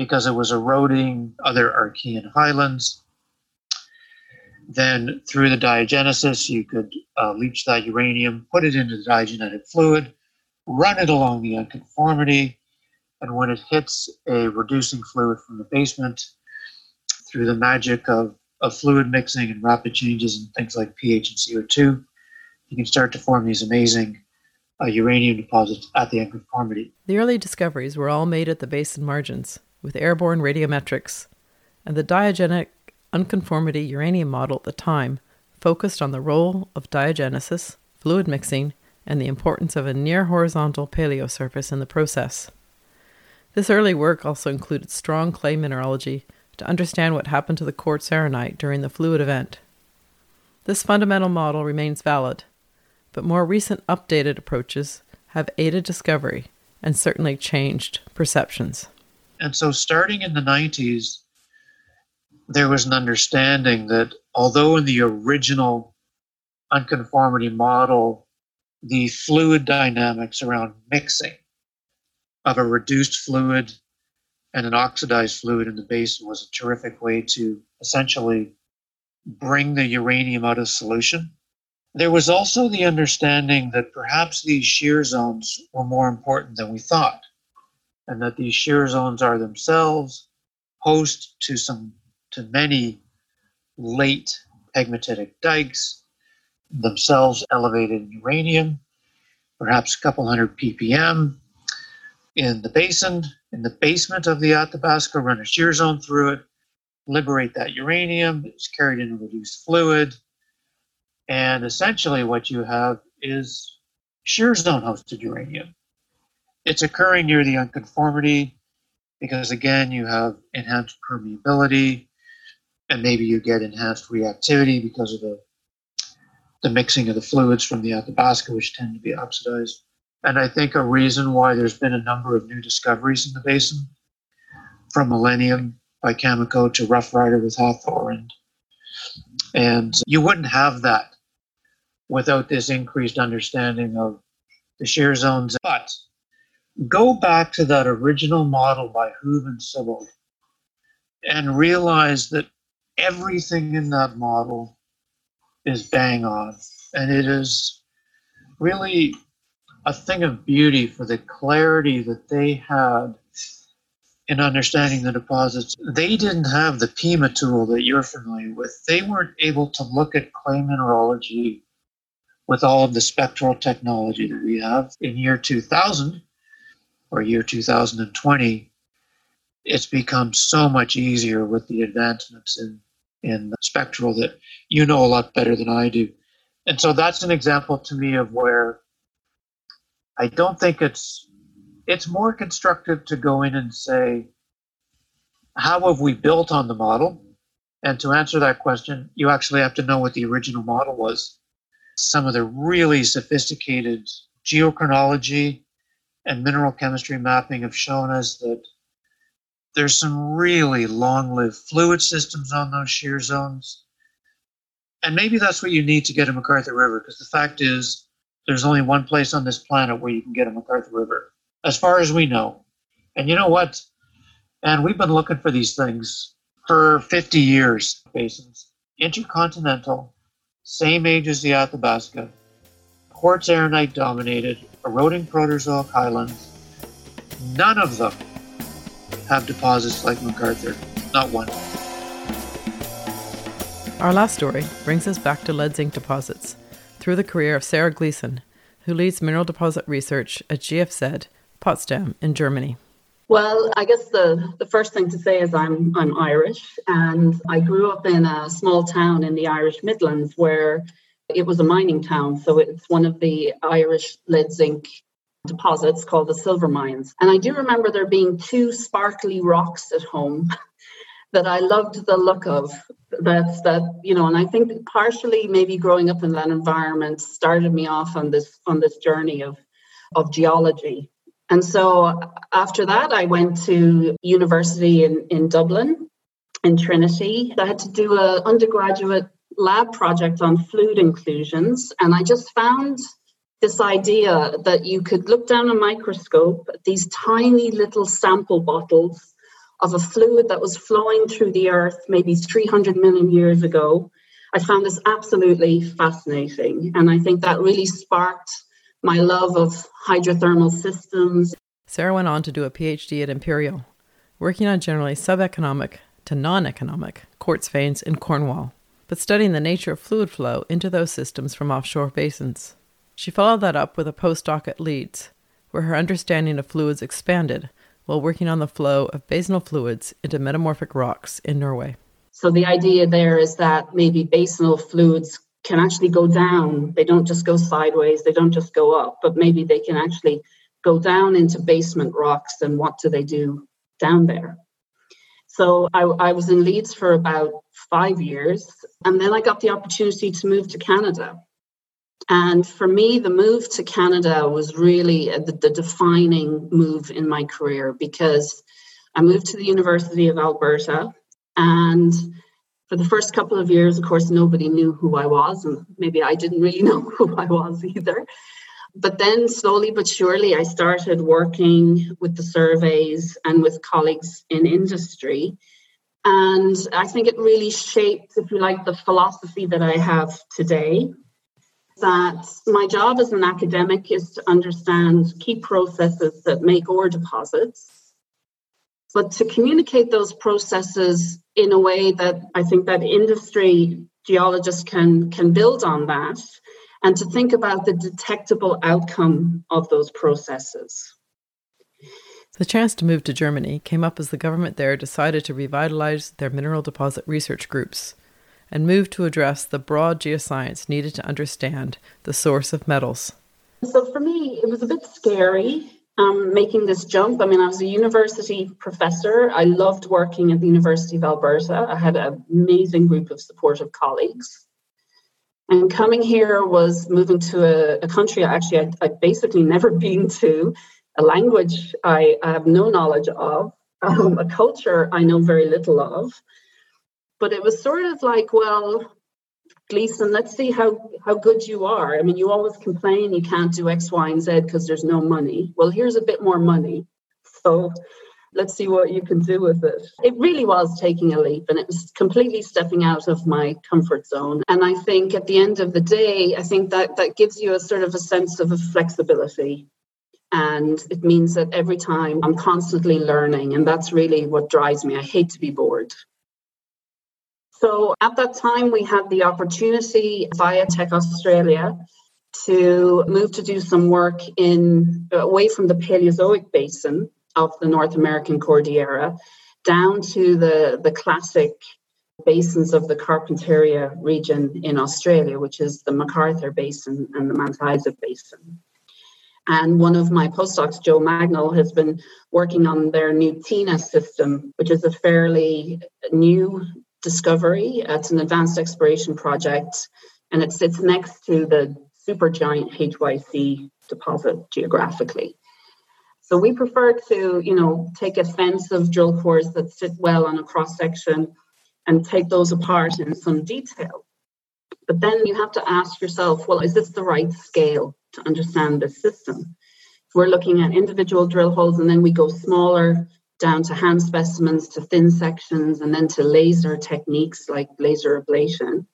because it was eroding other Archean highlands. Then, through the diagenesis, you could uh, leach that uranium, put it into the diagenetic fluid, run it along the unconformity, and when it hits a reducing fluid from the basement, through the magic of, of fluid mixing and rapid changes in things like pH and CO2, you can start to form these amazing uh, uranium deposits at the unconformity. The early discoveries were all made at the basin margins with airborne radiometrics, and the diagenic unconformity uranium model at the time focused on the role of diagenesis, fluid mixing, and the importance of a near horizontal paleosurface in the process. This early work also included strong clay mineralogy to understand what happened to the quartz arenite during the fluid event. This fundamental model remains valid, but more recent updated approaches have aided discovery and certainly changed perceptions. And so, starting in the 90s, there was an understanding that although in the original unconformity model, the fluid dynamics around mixing of a reduced fluid and an oxidized fluid in the basin was a terrific way to essentially bring the uranium out of solution. There was also the understanding that perhaps these shear zones were more important than we thought and that these shear zones are themselves host to some to many late pegmatitic dikes, themselves elevated in uranium, perhaps a couple hundred ppm in the basin, in the basement of the Athabasca, run a shear zone through it, liberate that uranium, it's carried in a reduced fluid, and essentially what you have is shear zone hosted uranium it's occurring near the unconformity because again you have enhanced permeability and maybe you get enhanced reactivity because of the the mixing of the fluids from the Athabasca, which tend to be oxidized. And I think a reason why there's been a number of new discoveries in the basin, from Millennium by Cameco to Rough Rider with Hathor, and, and you wouldn't have that without this increased understanding of the shear zones. But go back to that original model by Hoeve and Sibbald and realize that everything in that model is bang on. And it is really a thing of beauty for the clarity that they had in understanding the deposits. They didn't have the PIMA tool that you're familiar with. They weren't able to look at clay mineralogy with all of the spectral technology that we have in year 2000 or year 2020, it's become so much easier with the advancements in, in spectral that you know a lot better than I do. And so that's an example to me of where I don't think it's it's more constructive to go in and say, how have we built on the model? And to answer that question, you actually have to know what the original model was. Some of the really sophisticated geochronology and mineral chemistry mapping have shown us that there's some really long lived fluid systems on those shear zones. And maybe that's what you need to get a McArthur River, because the fact is, there's only one place on this planet where you can get a McArthur River, as far as we know. And you know what? And we've been looking for these things for 50 years, basins. Intercontinental, same age as the Athabasca, quartz arenite dominated, eroding Proterozoic highlands. None of them have deposits like McArthur, not one. Our last story brings us back to lead zinc deposits through the career of Sarah Gleeson, who leads mineral deposit research at GFZ, Potsdam, in Germany. Well, I guess the, the first thing to say is I'm I'm Irish and I grew up in a small town in the Irish Midlands where it was a mining town. So it's one of the Irish lead zinc deposits called the Silvermines. And I do remember there being two sparkly rocks at home [laughs] that I loved the look of. That's that, you know, and I think partially maybe growing up in that environment started me off on this on this journey of of geology. And so after that I went to university in, in Dublin in Trinity. I had to do an undergraduate lab project on fluid inclusions and I just found this idea that you could look down a microscope at these tiny little sample bottles of a fluid that was flowing through the earth maybe 300 million years ago. I found this absolutely fascinating. And I think that really sparked my love of hydrothermal systems. Sarah went on to do a PhD at Imperial, working on generally sub-economic to non economic quartz veins in Cornwall, but studying the nature of fluid flow into those systems from offshore basins. She followed that up with a postdoc at Leeds, where her understanding of fluids expanded while working on the flow of basinal fluids into metamorphic rocks in Norway. So the idea there is that maybe basinal fluids can actually go down. They don't just go sideways, they don't just go up, but maybe they can actually go down into basement rocks. And what do they do down there? So I, I was in Leeds for about five years, and then I got the opportunity to move to Canada. And for me, the move to Canada was really the, the, defining move in my career because I moved to the University of Alberta. And for the first couple of years, of course, nobody knew who I was. And maybe I didn't really [laughs] know who I was either. But then, slowly but surely, I started working with the surveys and with colleagues in industry. And I think it really shaped, if you like, the philosophy that I have today that my job as an academic is to understand key processes that make ore deposits, but to communicate those processes in a way that I think that industry geologists can, can build on that and to think about the detectable outcome of those processes. The chance to move to Germany came up as the government there decided to revitalize their mineral deposit research groups and moved to address the broad geoscience needed to understand the source of metals. So for me, it was a bit scary um, making this jump. I mean, I was a university professor. I loved working at the University of Alberta. I had an amazing group of supportive colleagues. And coming here was moving to a, a country I actually I'd, I'd, basically never [laughs] been to, a language I, I have no knowledge of, um, a culture I know very little of. But it was sort of like, well, Gleeson, let's see how, how good you are. I mean, you always complain you can't do X, Y, and Z because there's no money. Well, here's a bit more money. So let's see what you can do with it. It really was taking a leap and it was completely stepping out of my comfort zone. And I think at the end of the day, I think that that gives you a sort of a sense of a flexibility. And it means that every time I'm constantly learning, and that's really what drives me. I hate to be bored. So at that time, we had the opportunity via Teck Australia to move to do some work in away from the Paleozoic basin of the North American Cordillera down to the, the classic basins of the Carpentaria region in Australia, which is the McArthur Basin and the Mount Isa Basin. And one of my postdocs, Joe Magnall, has been working on their new Teena system, which is a fairly new discovery. It's an advanced exploration project, and it sits next to the supergiant HYC deposit geographically. So we prefer to, you know, take a fence of drill cores that sit well on a cross section and take those apart in some detail. But then you have to ask yourself, well, is this the right scale to understand this system? If we're looking at individual drill holes and then we go smaller down to hand specimens, to thin sections, and then to laser techniques like laser ablation.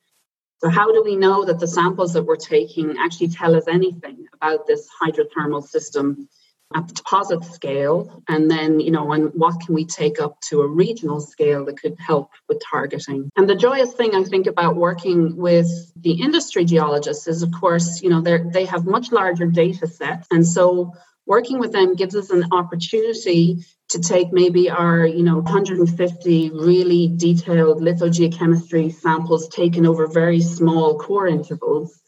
So, how do we know that the samples that we're taking actually tell us anything about this hydrothermal system at the deposit scale? And then, you know, and what can we take up to a regional scale that could help with targeting? And the joyous thing I think about working with the industry geologists is, of course, you know, they they have much larger data sets, and so working with them gives us an opportunity to take maybe our, you know, 150 really detailed lithogeochemistry samples taken over very small core intervals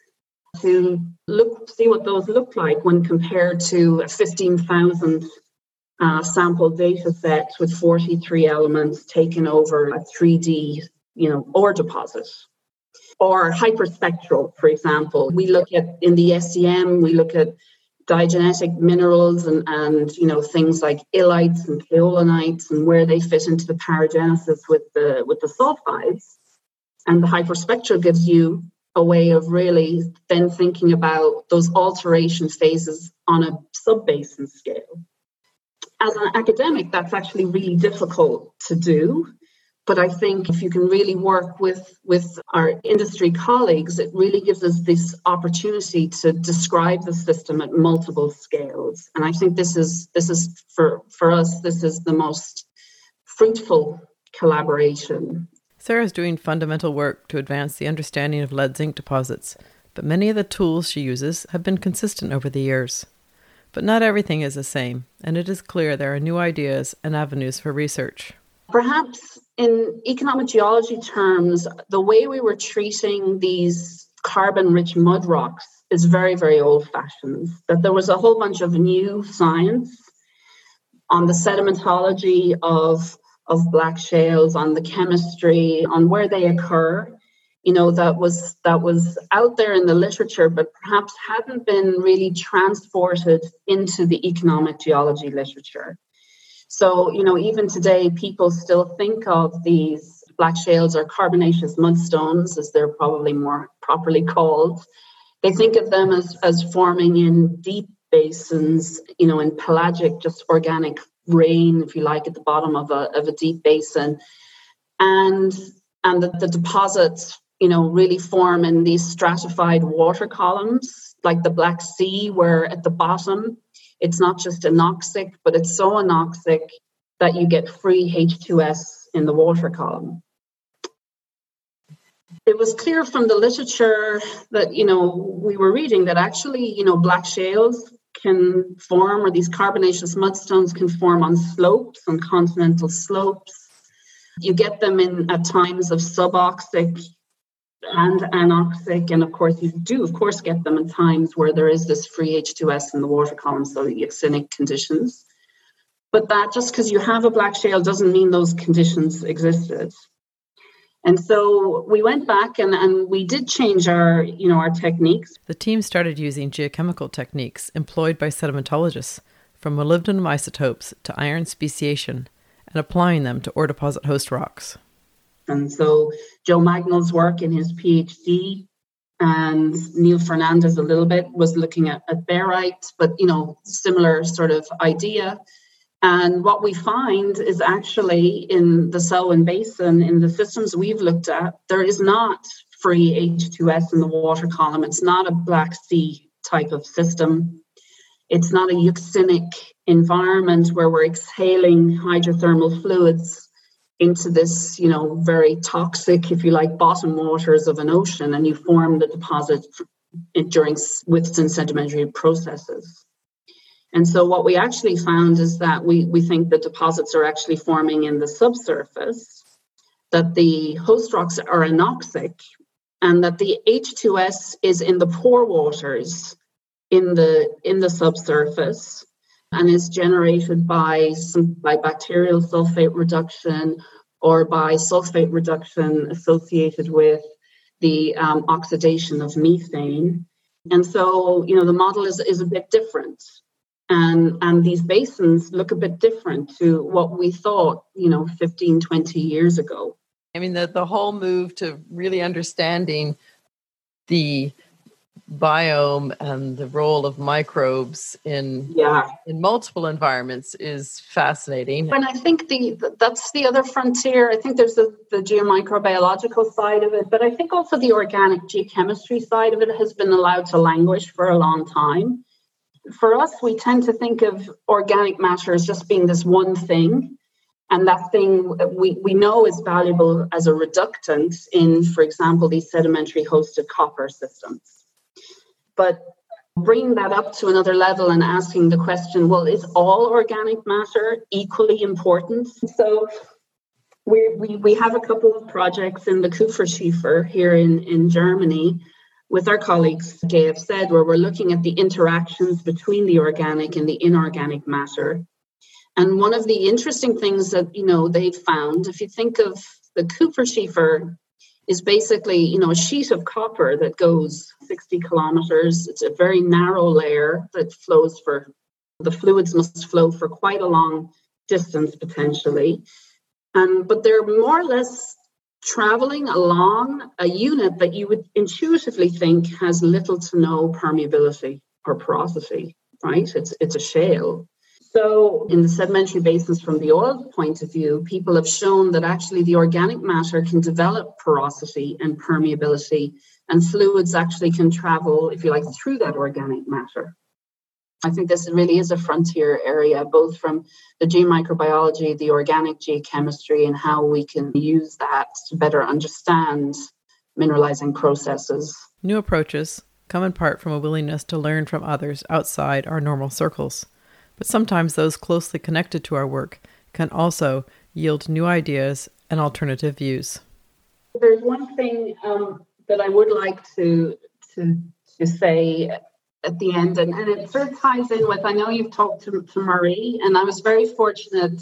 to look see what those look like when compared to a 15,000 uh, sample data set with 43 elements taken over a 3D, you know, ore deposit. Or hyperspectral, for example. We look at in the SEM, we look at diagenetic minerals and, and you know things like illites and kaolinites and where they fit into the paragenesis with the with the sulfides. And the hyperspectral gives you a way of really then thinking about those alteration phases on a sub-basin scale. As an academic, that's actually really difficult to do but I think if you can really work with, with our industry colleagues, it really gives us this opportunity to describe the system at multiple scales. And I think this is this is for, for us, this is the most fruitful collaboration. Sarah's doing fundamental work to advance the understanding of lead zinc deposits, but many of the tools she uses have been consistent over the years. But not everything is the same, and it is clear there are new ideas and avenues for research. Perhaps in economic geology terms, the way we were treating these carbon rich mud rocks is very, very old fashioned. That there was a whole bunch of new science on the sedimentology of, of black shales, on the chemistry, on where they occur. You know, that was that was out there in the literature, but perhaps hadn't been really transported into the economic geology literature. So, you know, even today, people still think of these black shales or carbonaceous mudstones, as they're probably more properly called. They think of them as, as forming in deep basins, you know, in pelagic, just organic rain, if you like, at the bottom of a, of a deep basin. And, and the, the deposits, you know, really form in these stratified water columns, like the Black Sea, where at the bottom it's not just anoxic, but it's so anoxic that you get free H2S in the water column. It was clear from the literature that, you know, we were reading that actually, you know, black shales can form, or these carbonaceous mudstones can form on slopes, on continental slopes. You get them in at times of suboxic and anoxic. And of course, you do, of course, get them in times where there is this free H2S in the water column, so the euxinic conditions. But that just because you have a black shale doesn't mean those conditions existed. And so we went back and, and we did change our, you know, our techniques. The team started using geochemical techniques employed by sedimentologists, from molybdenum isotopes to iron speciation, and applying them to ore deposit host rocks. And so Joe Magnall's work in his PhD and Neil Fernandez a little bit was looking at, at barite, but you know, similar sort of idea. And what we find is actually in the Selwyn Basin, in the systems we've looked at, there is not free H2S in the water column. It's not a Black Sea type of system. It's not a euxinic environment where we're exhaling hydrothermal fluids into this, you know, very toxic, if you like, bottom waters of an ocean, and you form the deposit during within sedimentary processes. And so, what we actually found is that we, we think the deposits are actually forming in the subsurface, that the host rocks are anoxic, and that the H2S is in the pore waters in the in the subsurface and is generated by some by bacterial sulfate reduction or by sulfate reduction associated with the um, oxidation of methane. And so, you know, the model is, is a bit different. And, and these basins look a bit different to what we thought, you know, 15, 20 years ago. I mean, the, the whole move to really understanding the biome and the role of microbes in yeah. in multiple environments is fascinating. And I think the that's the other frontier. I think there's the, the geomicrobiological side of it, but I think also the organic geochemistry side of it has been allowed to languish for a long time. For us, we tend to think of organic matter as just being this one thing. And that thing we, we know is valuable as a reductant in, for example, these sedimentary hosted copper systems but bringing that up to another level and asking the question well, is all organic matter equally important? So we, we, have a couple of projects in the Kupferschiefer here in, in Germany with our colleagues, said, where we're looking at the interactions between the organic and the inorganic matter. And one of the interesting things that you know they've found, if you think of the Kupferschiefer, is basically you know a sheet of copper that goes 60 kilometers. It's a very narrow layer that flows for the fluids must flow for quite a long distance potentially. Um, but they're more or less traveling along a unit that you would intuitively think has little to no permeability or porosity, right? It's it's a shale. So, in the sedimentary basins from the oil point of view, people have shown that actually the organic matter can develop porosity and permeability, and fluids actually can travel, if you like, through that organic matter. I think this really is a frontier area, both from the geomicrobiology, the organic geochemistry, and how we can use that to better understand mineralizing processes. New approaches come in part from a willingness to learn from others outside our normal circles, but sometimes those closely connected to our work can also yield new ideas and alternative views. There's one thing um, that I would like to to to say at the end. And, and it sort of ties in with I know you've talked to, to Murray, and I was very fortunate.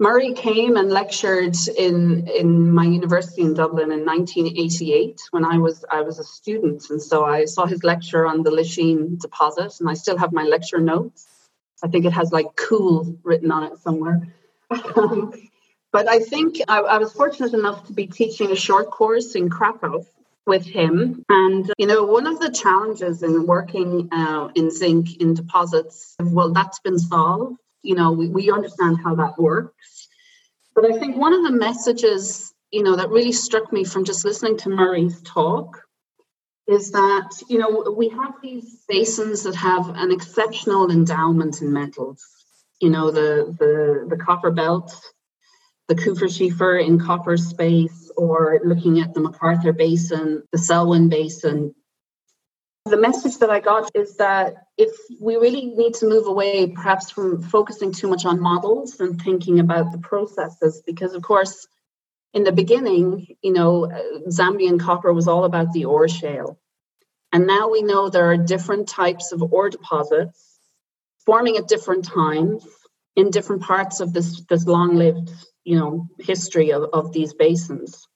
Murray came and lectured in in my university in Dublin in 1988 when I was I was a student, and so I saw his lecture on the Lisheen deposit, and I still have my lecture notes. I think it has like "cool" written on it somewhere. [laughs] but I think I, I was fortunate enough to be teaching a short course in Krakow with him. And, you know, one of the challenges in working uh, in zinc in deposits, well, that's been solved. You know, we, we understand how that works. But I think one of the messages, you know, that really struck me from just listening to Murray's talk is that, you know, we have these basins that have an exceptional endowment in metals. You know, the, the, the copper belt, the Kupferschiefer in copper space, or looking at the McArthur Basin, the Selwyn Basin. The message that I got is that if we really need to move away, perhaps from focusing too much on models and thinking about the processes, because of course, in the beginning, you know, Zambian copper was all about the ore shale. And now we know there are different types of ore deposits forming at different times in different parts of this, this long lived you know history of, of these basins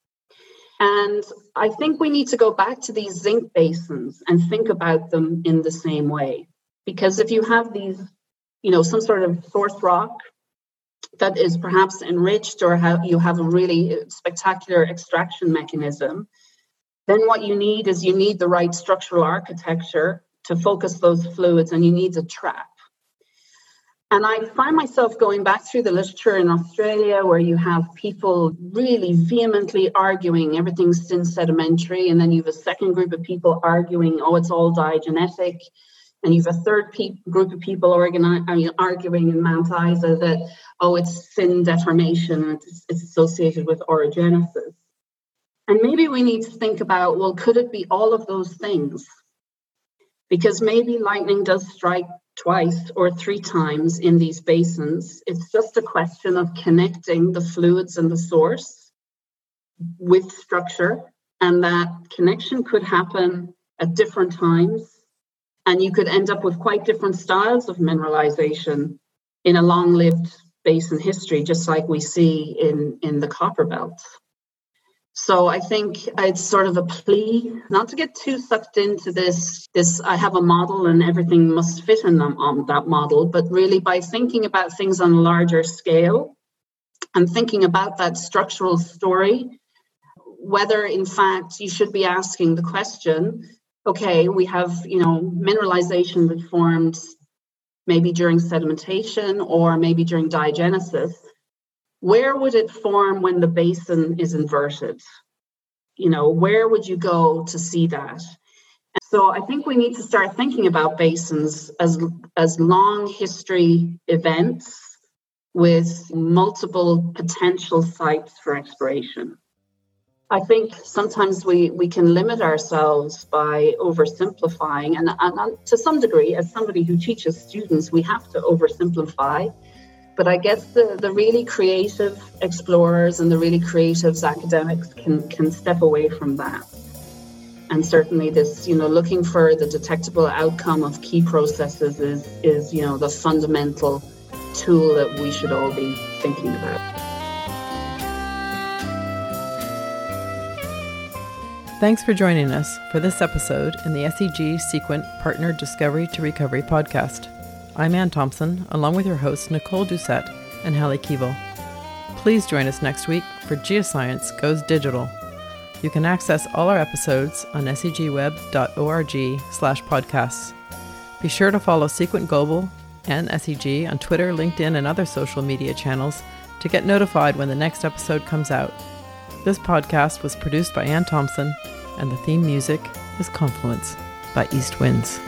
and i think we need to go back to these zinc basins and think about them in the same way. Because if you have these you know some sort of source rock that is perhaps enriched or you have a really spectacular extraction mechanism then what you need is you need the right structural architecture to focus those fluids and you need a trap and I find myself going back through the literature in Australia where you have people really vehemently arguing everything's syn-sedimentary, and then you have a second group of people arguing, oh, it's all diagenetic. And you have a third pe- group of people organi- arguing in Mount Isa that, oh, it's syn-deformation it's, it's associated with orogenesis. And maybe we need to think about well, could it be all of those things? Because maybe lightning does strike twice or three times in these basins. It's just a question of connecting the fluids and the source with structure, and that connection could happen at different times. And you could end up with quite different styles of mineralization in a long lived basin history, just like we see in, in the copper belt. So I think it's sort of a plea not to get too sucked into this. This I have a model and everything must fit in them on that model, but really by thinking about things on a larger scale and thinking about that structural story, whether in fact you should be asking the question, okay, we have you know mineralization that formed maybe during sedimentation or maybe during diagenesis where would it form when the basin is inverted? You know, where would you go to see that? So I think we need to start thinking about basins as as long history events with multiple potential sites for exploration. I think sometimes we, we can limit ourselves by oversimplifying. And, and, and to some degree, as somebody who teaches students, we have to oversimplify. But I guess the, the really creative explorers and the really creative academics can, can step away from that. And certainly this, you know, looking for the detectable outcome of key processes is, is you know, the fundamental tool that we should all be thinking about. Thanks for joining us for this episode in the SEG Seequent Partner Discovery to Recovery podcast. I'm Ann Thompson, along with your hosts Nicole Doucette and Halley Keevil. Please join us next week for Geoscience Goes Digital. You can access all our episodes on segweb.org slash podcasts. Be sure to follow Seequent Global and SEG on Twitter, LinkedIn, and other social media channels to get notified when the next episode comes out. This podcast was produced by Ann Thompson, and the theme music is Confluence by East Winds.